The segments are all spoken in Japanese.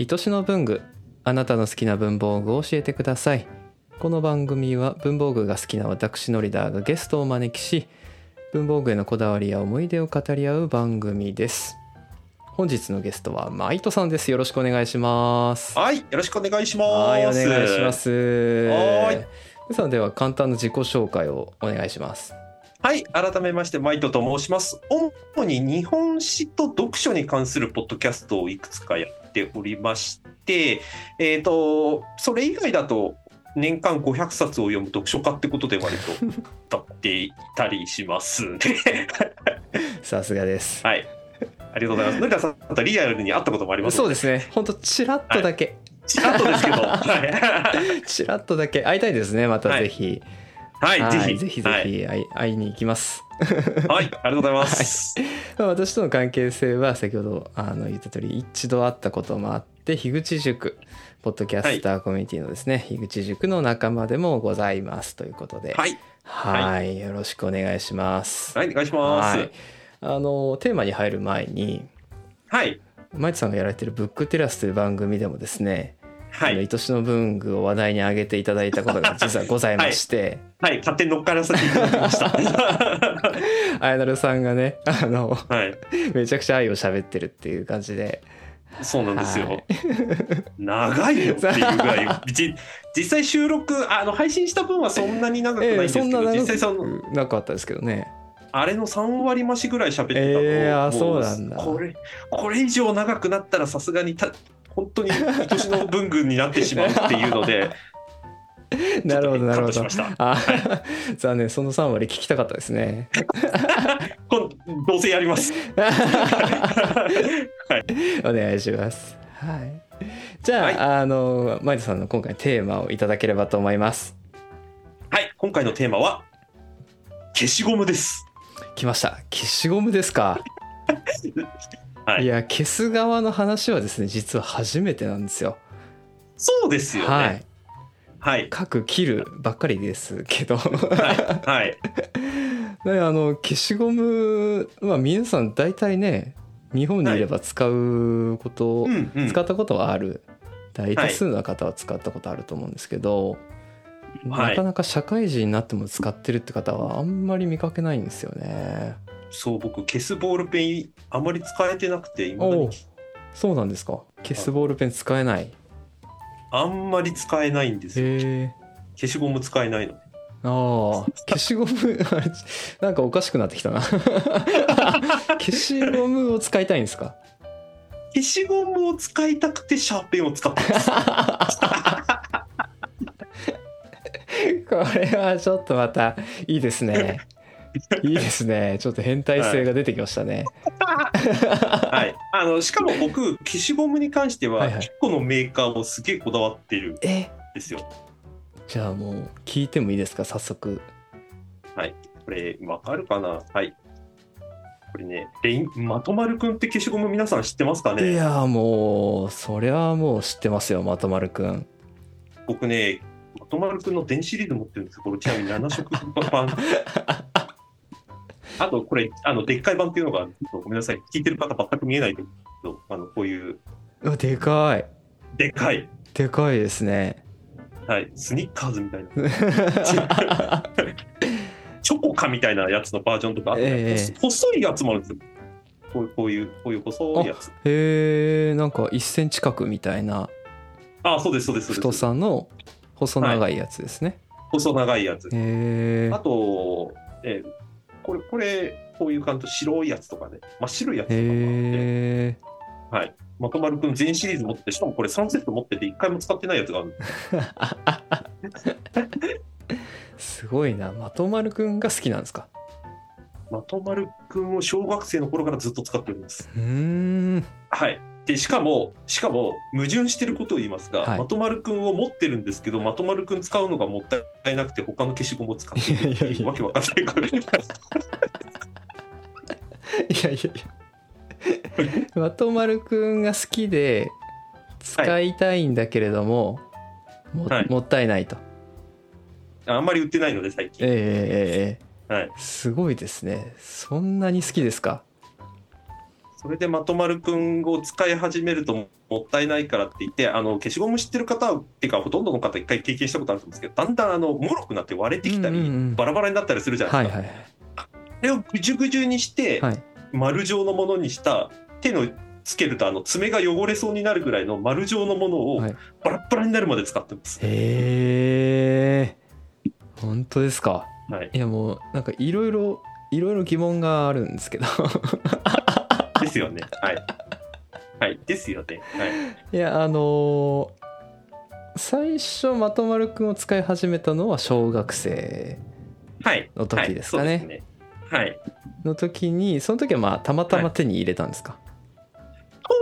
愛しの文具あなたの好きな文房具を教えてくださいこの番組は文房具が好きな私のリーダーがゲストをお招きし文房具へのこだわりや思い出を語り合う番組です本日のゲストはマイトさんですよろしくお願いしますはい、よろしくお願いします。はいお願いしま。すはいさんでは簡単な自己紹介をお願いしますはい、改めまして、マイトと申します。主に日本史と読書に関するポッドキャストをいくつかやっておりまして、えっ、と、それ以外だと、年間500冊を読む読書家ってことで割と歌っていたりしますね。さすがですはい。ありがとうございます。のりたさんとリアルに会ったこともあります。そうですねほんとチラッとだけ、ちらっとですけど。はい。チラッとだけ会いたいですねまたぜひ、はい、ぜひ。ぜひぜはい。ひ会い,、会いに行きます はい、ありがとうございます。まあ私との関係性は先ほどあの言った通り一度会ったこともあって樋口塾ポッドキャスターコミュニティのですね、樋口塾の仲間でもございますということではい。はいよろしくお願いしますはい、お願いします。はいあのテーマに入る前にはい。マイトさんがやられてるブックテラスという番組でもですね、はい。愛しの文具を話題に挙げていただいたことが 実はございまして、はい。勝手に乗っからせていただきました。あやなるさんがねあのはい。めちゃくちゃ愛を喋ってるっていう感じでそうなんですよ。はい長いよっていうぐらい。じ実際収録、あの、配信した分はそんなに長くないんえですけど、えそんな実際その、なかったですけどねあれの3割増しぐらい喋ってたのええあもそうなんだこれ、これ以上長くなったらさすがにた、本当に愛しの文具になってしまうっていうので、なるほどなるほど。残念その3割聞きたかったですね。今どうせやります。お願いします。はい。じゃあ、はい。あのマイトさんの今回のテーマをいただければと思います。はい、今回のテーマは、消しゴムです。来ました。消しゴムですかはいいや消す側の話はですね実は初めてなんですよそうですよね。ははいい。はい。書く切るばっかりですけどはい。はい。ねあの消しゴムまあ皆さん大体ね日本にいれば使うこと、うんうん使ったことはある大多数の方は使ったことあると思うんですけど、はいなかなか社会人になっても使ってるって方はあんまり見かけないんですよね。そう、僕、消すボールペン、あまり使えてなくて、今おおそうなんですか消すボールペン使えないあんまり使えないんですよ。消しゴム使えないの。ああ消しゴム なんかおかしくなってきたな 消しゴムを使いたいんですか？消しゴムを使いたくて、シャーペンを使ってます。これはちょっとまたいいですね。いいですね。ちょっと変態性が出てきましたね。はい。あの、しかも僕、消しゴムに関しては、はいはい1個のメーカーをすげえこだわってるんえですよ。じゃあもう聞いてもいいですか？早速。これ、わかるかな？はい。これね、レイン、まとまるくんって消しゴム皆さん知ってますかいねやもうそれはもう知ってますよまとまるくん。僕ね、まとまるくんの電子シリーズ持ってるんですよ。これちなみに7色版。あと、これ、あの、でっかい版っていうのがごめんなさい。聞いてる方全く見えないんですけど、あの、こういう、うわでかい。でっかい、でかいですね。はい、スニッカーズみたいな、チョコカみたいなやつのバージョンとか、ええ細いやつもあるんですよ。こういう、こういう、こういう細いやつ。へえなんか1センチ角みたいなあ、そうです、そうです、太。さの細長いやつですね。細長いやつ。あと、えーこれ、これ、こういう感じ、白いやつとかね、真っ白いやつとかもあって、はい。まとまるくん全シリーズ持ってて、しかもこれ3セット持ってて、1回も使ってないやつがある。すごいなまとまるくんが好きなんですか？まとまるくんを小学生の頃からずっと使ってるんです。うーんはい。で、しかも、しかも、矛盾してることを言いますが、はい。まとまるくんを持ってるんですけど、まとまるくん使うのがもったいなくて、他の消しゴムを使っているっていやいやいやいうわけわかんない。から。いやいやいや。まとまるくんが好きで使いたいんだけれども、もはい。もったいないと。あんまり売ってないので、最近。ええええええ。はい。すごいですね。そんなに好きですか？それでまとまるくんを使い始めるともったいないからって言って、あの消しゴム知ってる方っていうか、ほとんどの方、一回経験したことあると思うんですけど、だんだんあのもろくなって割れてきたり、うんうんうん。バラバラになったりするじゃなはいいですか。はいあれをぐじゅぐじゅにして、はい。丸状のものにした手のつけるとあの爪が汚れそうになるぐらいの丸状のものをはい。バラッバラになるまで使ってます。へえ本当ですか。はい、いやもうなんかいろいろいろいろ疑問があるんですけどですよね。はい。はい、ですよね。はい。いやあのー最初まとまるくんを使い始めたのは小学生はい。の時ですかねはいそうですねはい。の時にその時はまあたまたま手に入れたんですか、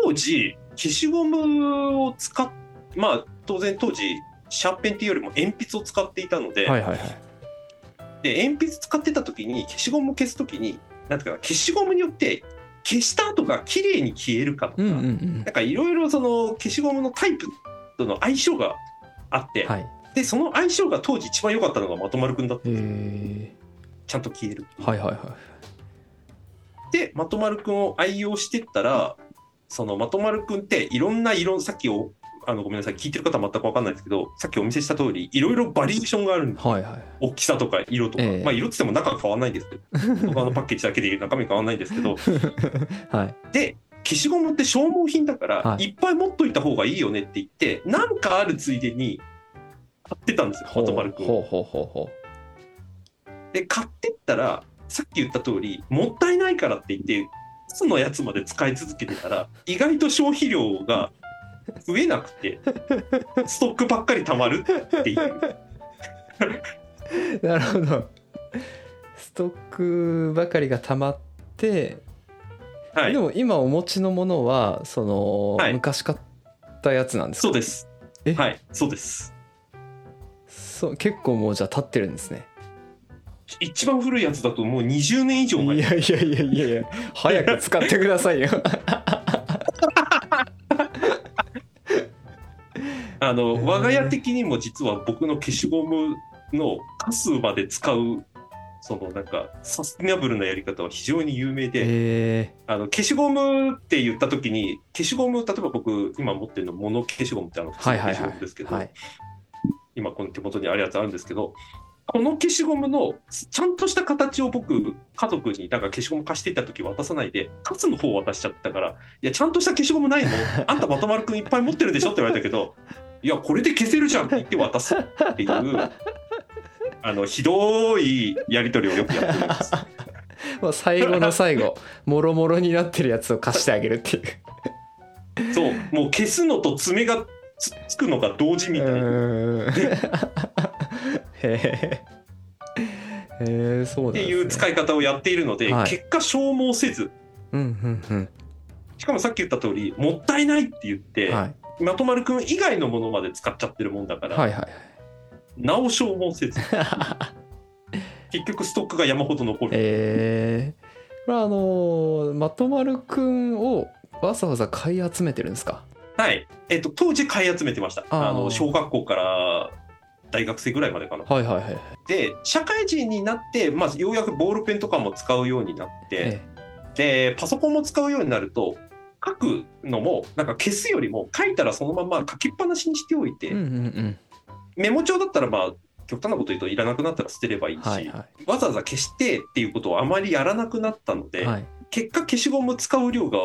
当時、消しゴムを使っ、まあ、当然当時、シャーペンっていうよりも鉛筆を使っていたので、はいはいはいで鉛筆使ってた時に消しゴムを消す時になんていうかな消しゴムによって消した後が綺麗に消えるかとか、うんうんうん。なんかいろいろその消しゴムのタイプとの相性があって、はい。でその相性が当時一番良かったのがまとまるくんだったちゃんと消える。はいはいはい。でまとまるくんを愛用してったらそのまとまるくんっていろんな色さっきおあのごめんなさい。聞いてる方全く分かんないですけどさっきお見せした通りいろいろバリエーションがあるんです。はいはい大きさとか色とか、ええ。まあ色っつっても中は変わんないんですけど。他のパッケージだけで中身変わんないんですけど。はい。で消しゴムって消耗品だから、はい。い、っぱい持っといた方がいいよねって言ってなんかあるついでに買ってたんですよまとまるくんほうほうほうほで買ってったらさっき言った通りもったいないからって言って筒のやつまで使い続けてたら意外と消費量が 増えなくてストックばっかり溜まるっていう。う なるほど。ストックばかりが溜まって、はい。でも今お持ちのものはその、はい。昔買ったやつなんですか？そうです。え？はいそうです。そう結構もうじゃあ経ってるんですね。一番古いやつだともう20年以上前。いやいやいやいやいや早く使ってくださいよ あのへー。我が家的にも実は僕の消しゴムのカスまで使うそのなんかサスティナブルなやり方は非常に有名で、えあの消しゴムって言った時に消しゴム例えば僕今持ってるのモノ消しゴムってあの消しゴムですけど、はい。今この手元にあるやつあるんですけどこの消しゴムのちゃんとした形を僕家族になんか消しゴム貸していた時渡さないでカツの方を渡しちゃったから「いやちゃんとした消しゴムないのあんたまとまるくんいっぱい持ってるでしょ」って言われたけど「いやこれで消せるじゃん」って言って渡すっていう あのひどいやり取りをよくやってるんです。まあ、最後の最後もろもろになってるやつを貸してあげるっていう。そうもう消すのと爪がつつくのが同時みたいな。へえそうなんっていう使い方をやっているので、はい。結果消耗せず。うんうんしかもさっき言った通りもったいないって言って、うんはいまとまるくん以外のものまで使っちゃってるもんだから、はいはいなお消耗せず結局ストックが山ほど残る、えー、これはあのーまとまるくんをわざわざ買い集めてるんですか？はい。えっと当時買い集めてました。あの小学校から大学生ぐらいまでかな。はいはいはいで社会人になって、まあ、ようやくボールペンとかも使うようになって、え。でパソコンも使うようになると書くのもなんか消すよりも書いたらそのまま書きっぱなしにしておいて、えうんうんうん。メモ帳だったらまあ極端なこと言うといらなくなったら捨てればいいし、はいはわざわざ消してっていうことをあまりやらなくなったので、いはい。結果消しゴム使う量が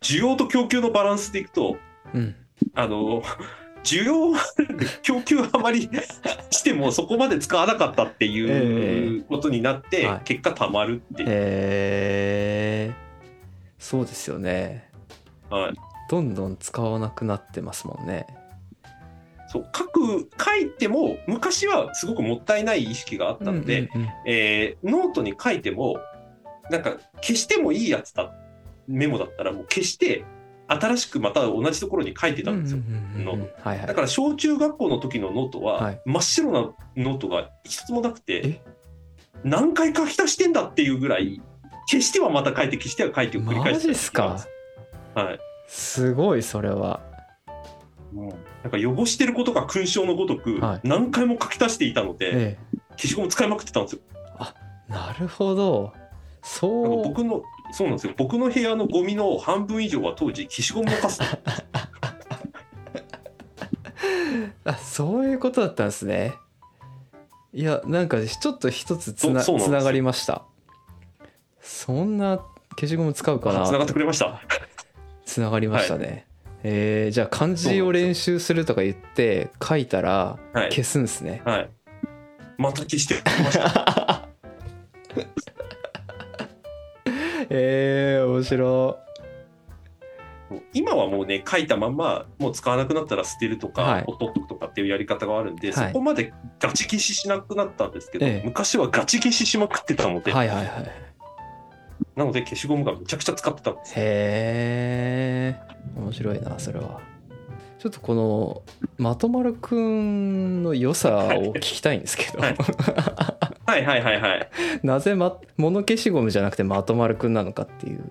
需要と供給のバランスでいくとうん。あの需要供給あまりしてもそこまで使わなかったっていうことになって、はい。結果たまるっていう、えー、そうですよねはい、どんどん使わなくなってますもんね。そう書く書いても昔はすごくもったいない意識があったので、うんうんうん。えーノートに書いてもなんか消してもいいやつだメモだったらもう消して新しくまた同じところに書いてたんですよ。うんうんうんうんのはいはい。だから小中学校の時のノートははい。真っ白なノートが一つもなくてえ？何回書き足してんだっていうぐらい消してはまた書いて消しては書いてを繰り返してマジっすか？はい、すごいそれは。なんか汚してることが勲章のごとくはい。何回も書き足していたので、え消しゴム使いまくってたんですよ。えなるほど。そう。僕のそうなんですよ。僕の部屋のゴミの半分以上は当時消しゴムのカスあそういうことだったんですね。いやなんかちょっと一つつながりました。そんな消しゴム使うかな。つながってくれましたつながりましたね、えーじゃあ漢字を練習するとか言って書いたらはい。消すんですね、はい。また消してました。えー、面白今はもうね書いたまんまもう使わなくなったら捨てるとか、はい。ほっとくとかっていうやり方があるんで、はい。そこまでガチ消ししなくなったんですけど、ええ。昔はガチ消ししまくってたので、はいはいはいなので消しゴムがめちゃくちゃ使ってたんですへえ面白いなそれは。ちょっとこのまとまるくんの良さを聞きたいんですけど、はい。はいはいはいはい。なぜ、ま、物消しゴムじゃなくてまとまるくんなのかっていう。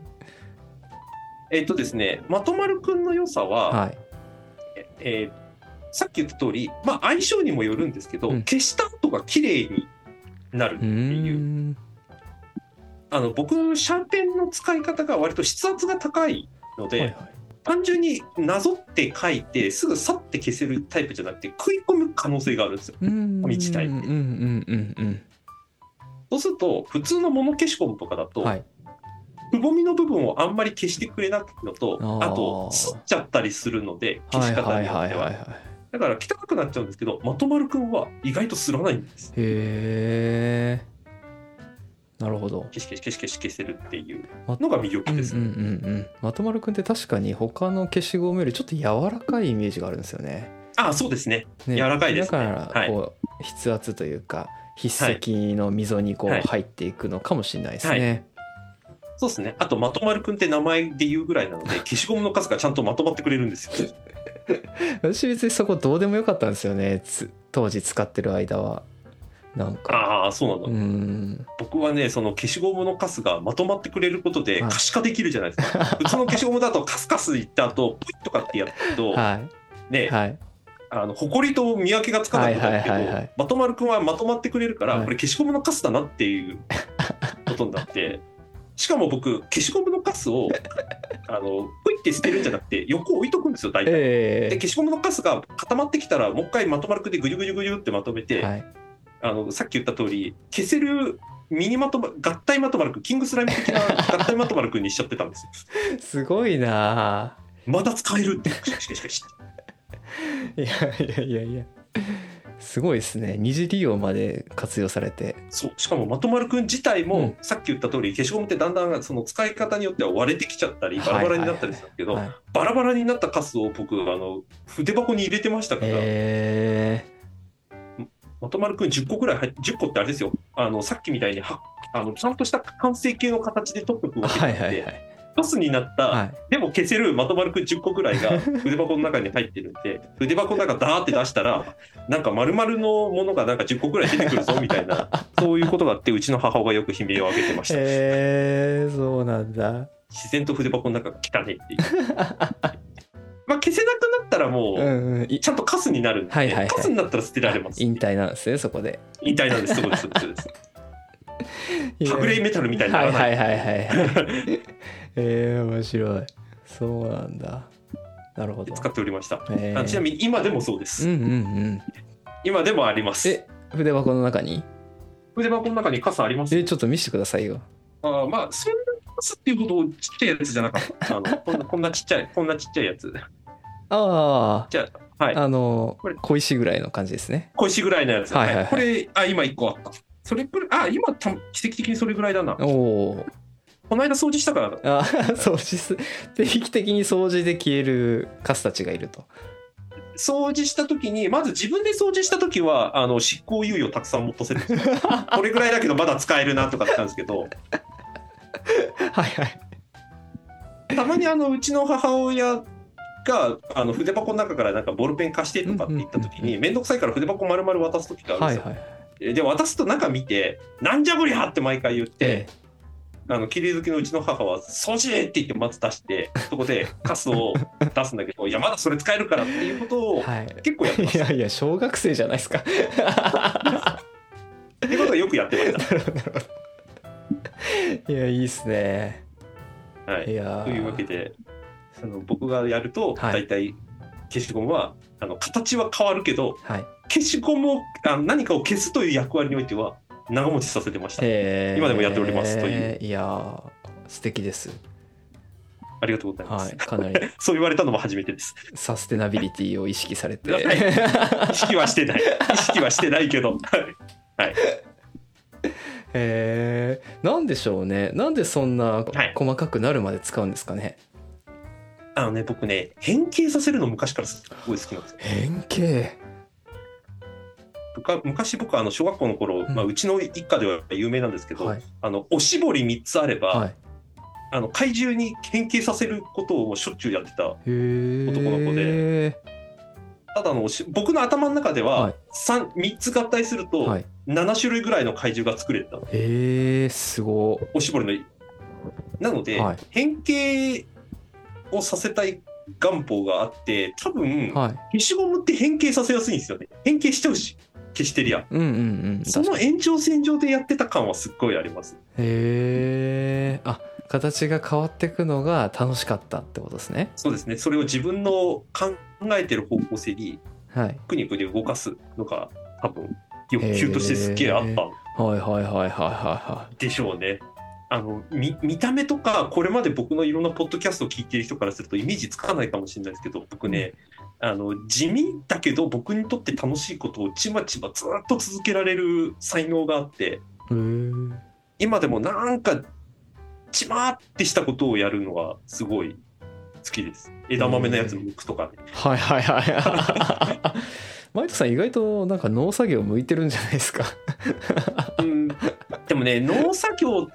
えっ、とですねまとまるくんの良さは、はい。えーさっき言った通り、まあ、相性にもよるんですけど、うん。消した後が綺麗になるっていう。んあの僕シャーペンの使い方が割と筆圧が高いので、はいはい。単純になぞって書いてすぐさって消せるタイプじゃなくて食い込む可能性があるんですよ。紙自体うんうんうんうんそうすると普通の物消しゴムとかだと、うんはい。くぼみの部分をあんまり消してくれないのとあと吸っちゃったりするので消し方によっては。はいはいはいだから汚くなっちゃうんですけどまとまるくんは意外とすらないんです。へえなるほど。消し消し消し消し消せるっていうまのが魅うんうんうん力です。うん。まとまるくんって確かに他の消しゴムよりちょっと柔らかいイメージがあるんですよね。あそうですね。ね。柔らかいですね。だからはい。こう筆圧というか筆跡の溝にこうはい入っていくのかもしれないですね、そうですね。あと、まとまるくんって名前で言うぐらいなので、消しゴムの数がちゃんとまとまってくれるんですよ。私別にそこどうでもよかったんですよね。つ当時使ってる間はなんか。ああ、そうなんだ。うん。僕はね、その消しゴムのカスがまとまってくれることではい。可視化できるじゃないですか。普通の消しゴムだとカスカスいった後、ポイッとかってやると、はねい、はい。あの、埃と見分けがつかなくなるけはいはいはいはい。ど、まとまるくんはまとまってくれるから、はい。これ消しゴムのカスだなっていうことになって、しかも僕、消しゴムのカスを、あの、ポイって捨てるんじゃなくて、横置いとくんですよ、大体。でえ。消しゴムのカスが固まってきたらもう一回まとまるくんでぐじゅぐじゅぐじゅってまとめて、えはいあのさっき言った通り消せるミニまとま合体まとまるくんキングスライム的な合体まとまるくんにしちゃってたんですよ。すごいな。まだ使えるって。いやいやいやいや。すごいですね。二次利用まで活用されて。そう。しかもまとまるくん自体も、うん。さっき言った通り消しゴムってだんだんその使い方によっては割れてきちゃったりバラバラになったりするけど、はい。バラバラになったカスを僕あの筆箱に入れてましたから、えまとまるくん10個ぐらい入っ10個ってあれですよ。あのさっきみたいにはあのちゃんとした完成形の形で取っておくー、わけじゃなくて、はいはいはい。カスになった、はい。でも消せるまとまるくん10個ぐらいが 筆箱の中に入ってるんで筆箱の中ダーって出したらなんか丸々のものがなんか10個ぐらい出てくるぞみたいな そういうことがあってうちの母親がよく悲鳴を上げてました。えー、そうなんだ。自然と筆箱の中が汚いっていう まあ消せなくなったらもううんうん。いちゃんとカスになるんで、はいはいはい。カスになったら捨てられます。引退なんですねそこで。引退なんですそうで。すそうですそうです。はぐれメタルみたいになはいらない、はいはいはい。えー、面白い。そうなんだ。なるほど。使っておりました、えー。あちなみに今でもそうです、うんうんうん今でもあります。え筆箱の中に？筆箱の中にカスあります？えちょっと見せてくださいよ。ああまあそんなカスっていうほどちっちゃいやつじゃなかった。あのこんなこんなちっちゃいこんなちっちゃいやつあじゃあはい。ああのこれ。小石ぐらいの感じですね。小石ぐらいのやつ、はいはいはい。これあ今1個あった。それくらいあ今た奇跡的にそれぐらいだな。おおこの間掃除したからあ 掃除す定期的に掃除で消えるカスたちがいると。掃除した時にまず自分で掃除した時はあの執行猶予たくさん持たせる これぐらいだけどまだ使えるなとかってたんですけど。はいはい。たまにあのうちの母親があの筆箱の中からなんかボールペン貸してとかって言った時に面倒くさいから筆箱丸々渡す時があるんですよ、はいはいで渡すと中見て「なんじゃこりゃ!」って毎回言って、えあの綺麗好きのうちの母は「掃除!」って言ってまず出してそこで カスを出すんだけど「いやまだそれ使えるから」っていうことをえはい結構やってまいす。やいや小学生じゃないですか っていうことはよくやってました。いやいいっすねはいいやーというわけでその僕がやるとはい。大体消しゴムはあの形は変わるけどはい。消しゴムをあの何かを消すという役割においては長持ちさせてました。今でもやっておりますという。いやー素敵です。ありがとうございます。はいかなり。そう言われたのも初めてです。サステナビリティを意識されて。はい。意識はしてない。意識はしてないけど。はい。へえなんでしょうね。なんでそんなはい。細かくなるまで使うんですかね、あのね、僕ね、変形させるの昔からすごい好きなんですよ。変形？昔僕はあの小学校の頃、うん。まあ、うちの一家では有名なんですけど、はい。あのおしぼり3つあれば、はい。あの怪獣に変形させることをしょっちゅうやってた男の子で。ただの僕の頭の中でははい。3, 3つ合体するとはい。7種類ぐらいの怪獣が作れたの。へえすご。おしぼりのなので、はい。変形をさせたい願望があって多分、はい。消しゴムって変形させやすいんですよね。変形しちゃうし消してりゃ。うんうんうん。その延長線上でやってた感はすっごいあります。へえあ形が変わっていくのが楽しかったってことですね。そうですね。それを自分の考えてる方向性にはい。くにくに動かすのが多分欲求としてすっげえあったんはいはいはいはいはいはでしょうね。あの見見た目とかこれまで僕のいろんなポッドキャストを聞いてる人からするとイメージつかないかもしれないですけど僕ね、あの地味だけど僕にとって楽しいことをちまちまずっと続けられる才能があって今でもなんかちまってしたことをやるのがすごい好きです。枝豆のやつ剥くとかね。はいはいはい。マイトさん意外となんか農作業向いてるんじゃないですか。うん。でもね農作業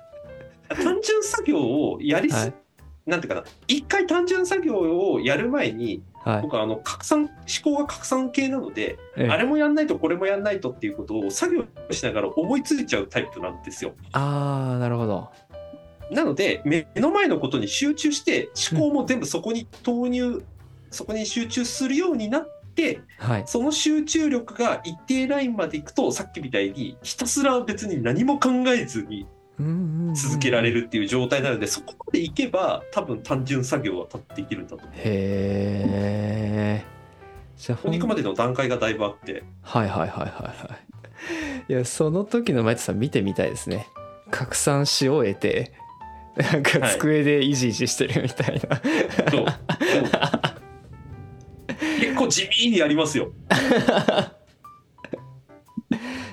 単純作業をやりす、はい。なんていうかな一回単純作業をやる前にはい。僕はあの拡散思考が拡散系なので、ええ。あれもやんないとこれもやんないとっていうことを作業しながら思いついちゃうタイプなんですよ。あーなるほど。なので目の前のことに集中して思考も全部そこに投入、そこに集中するようになってはい。その集中力が一定ラインまでいくとさっきみたいにひたすら別に何も考えずに続けられるっていう状態なので、そこまでいけば多分単純作業は立っていけるんだと思う。へえじゃあここに行くまでの段階がだいぶあって。はいはいはいはいはい。いやその時のマイトさん見てみたいですね。拡散し終えてなんかはい机でイジイジしてるみたいな、そう結構地味にやりますよ。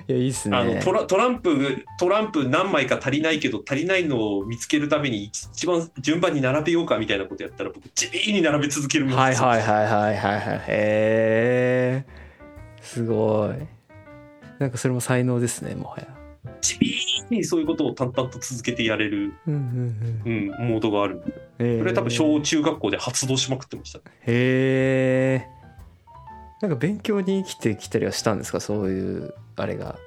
いやいいっすね。あのトラトランプトランプ何枚か足りないけど足りないのを見つけるために一一番順番に並べようかみたいなことやったら僕地味に並べ続けるもんはいですよ。はいはいはいはいはいへえすごい。なんかそれも才能ですねもはや。地味にそういうことを淡々と続けてやれる、うんうんうん、モードがあるんで。うんへー。それ多分小中学校で発動しまくってました。へえなんか勉強に生きてきたりはしたんですか？そういうあれが。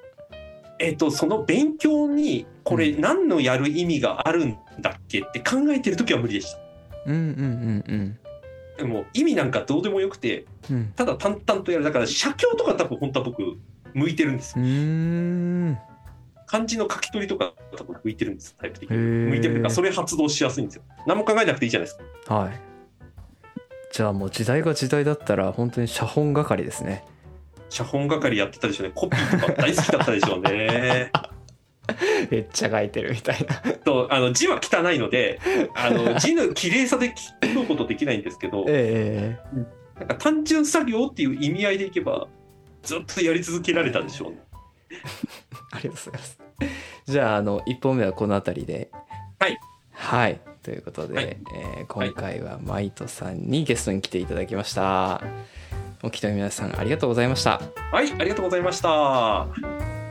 えっとその勉強にこれうん。何のやる意味があるんだっけ？って考えてる時は無理でした。うんうんうんでも意味なんかどうでもよくてうん。うんただ淡々とやる。だから写経とか多分本当は僕向いてるんです。よ漢字の書き取りとか多分向いてるんです。タイプ的に。向いてるというかそれ発動しやすいんですよ。何も考えなくていいじゃないですか。はいじゃあもう時代が時代だったら本当に写本係ですね。写本係やってたでしょうね。コピーとか大好きだったでしょうね。めっちゃ書いてるみたいな。とあの字は汚いのであの字の綺麗さで聞くことできないんですけど えなんか単純作業っていう意味合いでいけばずっとやり続けられたでしょうね。え ありがとうございます。じゃああの1本目はこの辺りで。はい。はいということで、はい。えー今回はマイトさんにゲストに来ていただきました。お聞きの皆さんありがとうございました。はいありがとうございました